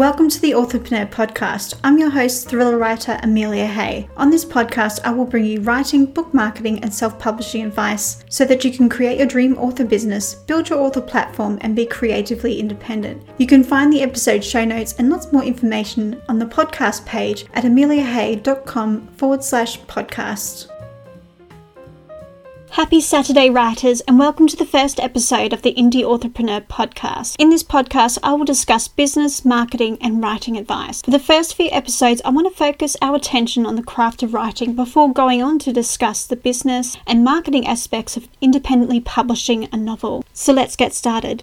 Welcome to the Authorpreneur podcast. I'm your host, thriller writer Amelia Hay. On this podcast, I will bring you writing, book marketing, and self publishing advice so that you can create your dream author business, build your author platform, and be creatively independent. You can find the episode show notes and lots more information on the podcast page at ameliahay.com forward slash podcast. Happy Saturday, writers, and welcome to the first episode of the Indie Authorpreneur podcast. In this podcast, I will discuss business, marketing, and writing advice. For the first few episodes, I want to focus our attention on the craft of writing before going on to discuss the business and marketing aspects of independently publishing a novel. So let's get started.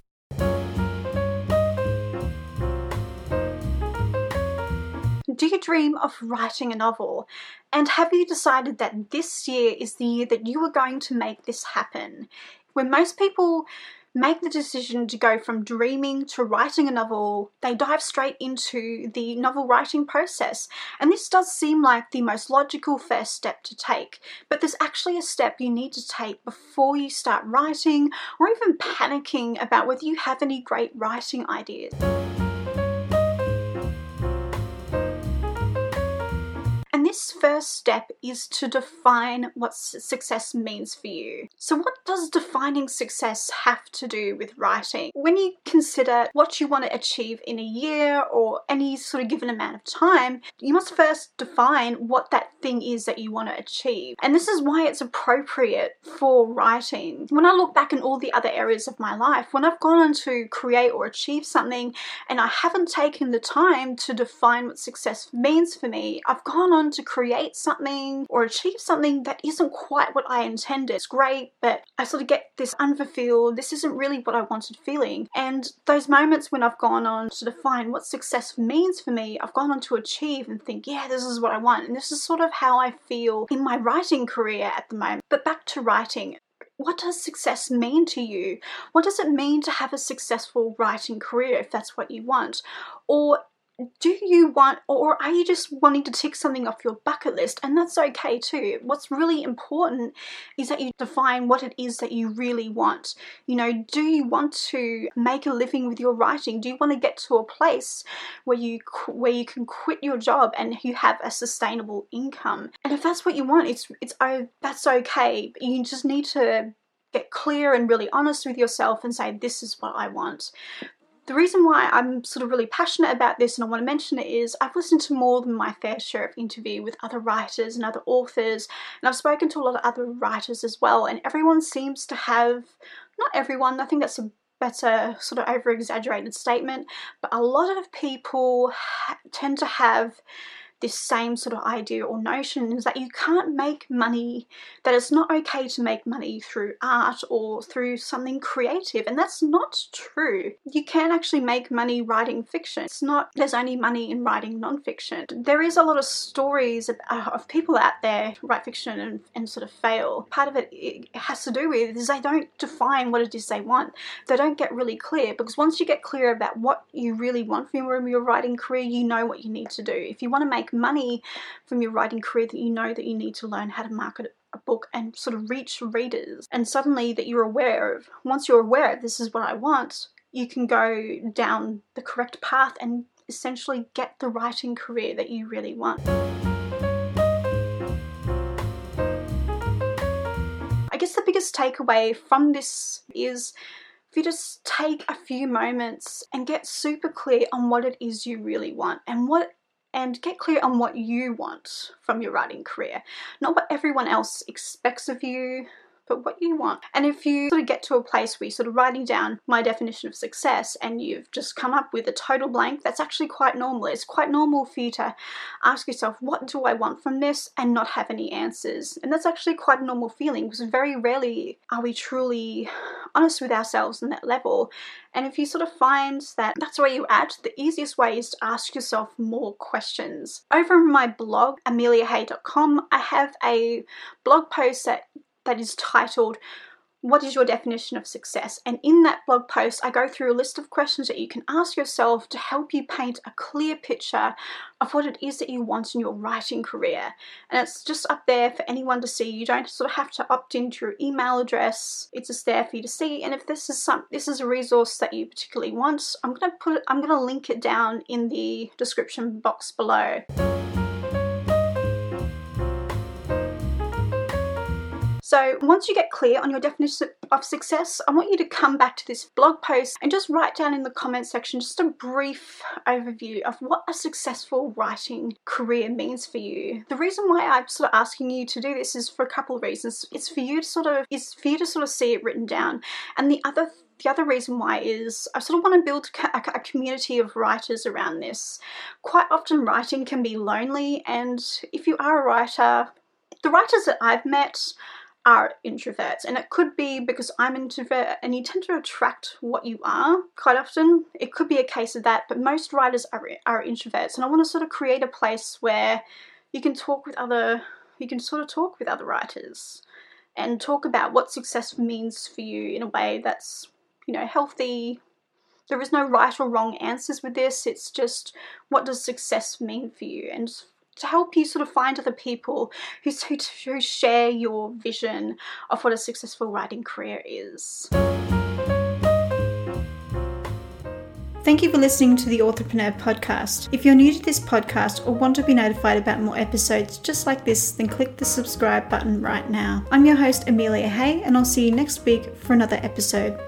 Do you dream of writing a novel? And have you decided that this year is the year that you are going to make this happen? When most people make the decision to go from dreaming to writing a novel, they dive straight into the novel writing process. And this does seem like the most logical first step to take, but there's actually a step you need to take before you start writing or even panicking about whether you have any great writing ideas. This first step is to define what success means for you. So, what does defining success have to do with writing? When you consider what you want to achieve in a year or any sort of given amount of time, you must first define what that thing is that you want to achieve. And this is why it's appropriate for writing. When I look back in all the other areas of my life, when I've gone on to create or achieve something and I haven't taken the time to define what success means for me, I've gone on to create something or achieve something that isn't quite what I intended. It's great, but I sort of get this unfulfilled, this isn't really what I wanted feeling. And those moments when I've gone on to define what success means for me, I've gone on to achieve and think, yeah, this is what I want. And this is sort of how I feel in my writing career at the moment. But back to writing what does success mean to you? What does it mean to have a successful writing career if that's what you want? Or do you want or are you just wanting to tick something off your bucket list? And that's okay too. What's really important is that you define what it is that you really want. You know do you want to make a living with your writing? Do you want to get to a place where you where you can quit your job and you have a sustainable income? And if that's what you want it's it's oh that's okay. You just need to get clear and really honest with yourself and say this is what I want the reason why I'm sort of really passionate about this and I want to mention it is I've listened to more than my fair share of interview with other writers and other authors, and I've spoken to a lot of other writers as well, and everyone seems to have, not everyone, I think that's a better sort of over exaggerated statement, but a lot of people tend to have this same sort of idea or notion is that you can't make money, that it's not okay to make money through art or through something creative. And that's not true. You can actually make money writing fiction. It's not, there's only money in writing nonfiction. There is a lot of stories of, uh, of people out there write fiction and, and sort of fail. Part of it, it has to do with is they don't define what it is they want. They don't get really clear because once you get clear about what you really want from your writing career, you know what you need to do. If you want to make make money from your writing career that you know that you need to learn how to market a book and sort of reach readers and suddenly that you're aware of once you're aware of this is what I want you can go down the correct path and essentially get the writing career that you really want. I guess the biggest takeaway from this is if you just take a few moments and get super clear on what it is you really want and what and get clear on what you want from your writing career, not what everyone else expects of you, but what you want. And if you sort of get to a place where you're sort of writing down my definition of success and you've just come up with a total blank, that's actually quite normal. It's quite normal for you to ask yourself, what do I want from this? and not have any answers. And that's actually quite a normal feeling because very rarely are we truly honest with ourselves on that level. And if you sort of find that that's where you're at, the easiest way is to ask yourself more questions. Over on my blog, ameliahay.com, I have a blog post that that is titled what is your definition of success? And in that blog post, I go through a list of questions that you can ask yourself to help you paint a clear picture of what it is that you want in your writing career. And it's just up there for anyone to see. You don't sort of have to opt into your email address. It's just there for you to see. And if this is some this is a resource that you particularly want, I'm gonna put I'm gonna link it down in the description box below. So once you get clear on your definition of success, I want you to come back to this blog post and just write down in the comment section just a brief overview of what a successful writing career means for you. The reason why I'm sort of asking you to do this is for a couple of reasons. It's for you to sort of is for you to sort of see it written down. And the other the other reason why is I sort of want to build a, community of writers around this. Quite often, writing can be lonely, and if you are a writer, the writers that I've met are introverts. And it could be because I'm an introvert and you tend to attract what you are quite often. It could be a case of that, but most writers are, are introverts. And I want to sort of create a place where you can talk with other, you can sort of talk with other writers and talk about what success means for you in a way that's, you know, healthy. There is no right or wrong answers with this. It's just what does success mean for you? And to help you sort of find other people who, who, share your vision of what a successful writing career is. Thank you for listening to the Authorpreneur podcast. If you're new to this podcast or want to be notified about more episodes just like this, then click the subscribe button right now. I'm your host, Amelia Hay, and I'll see you next week for another episode.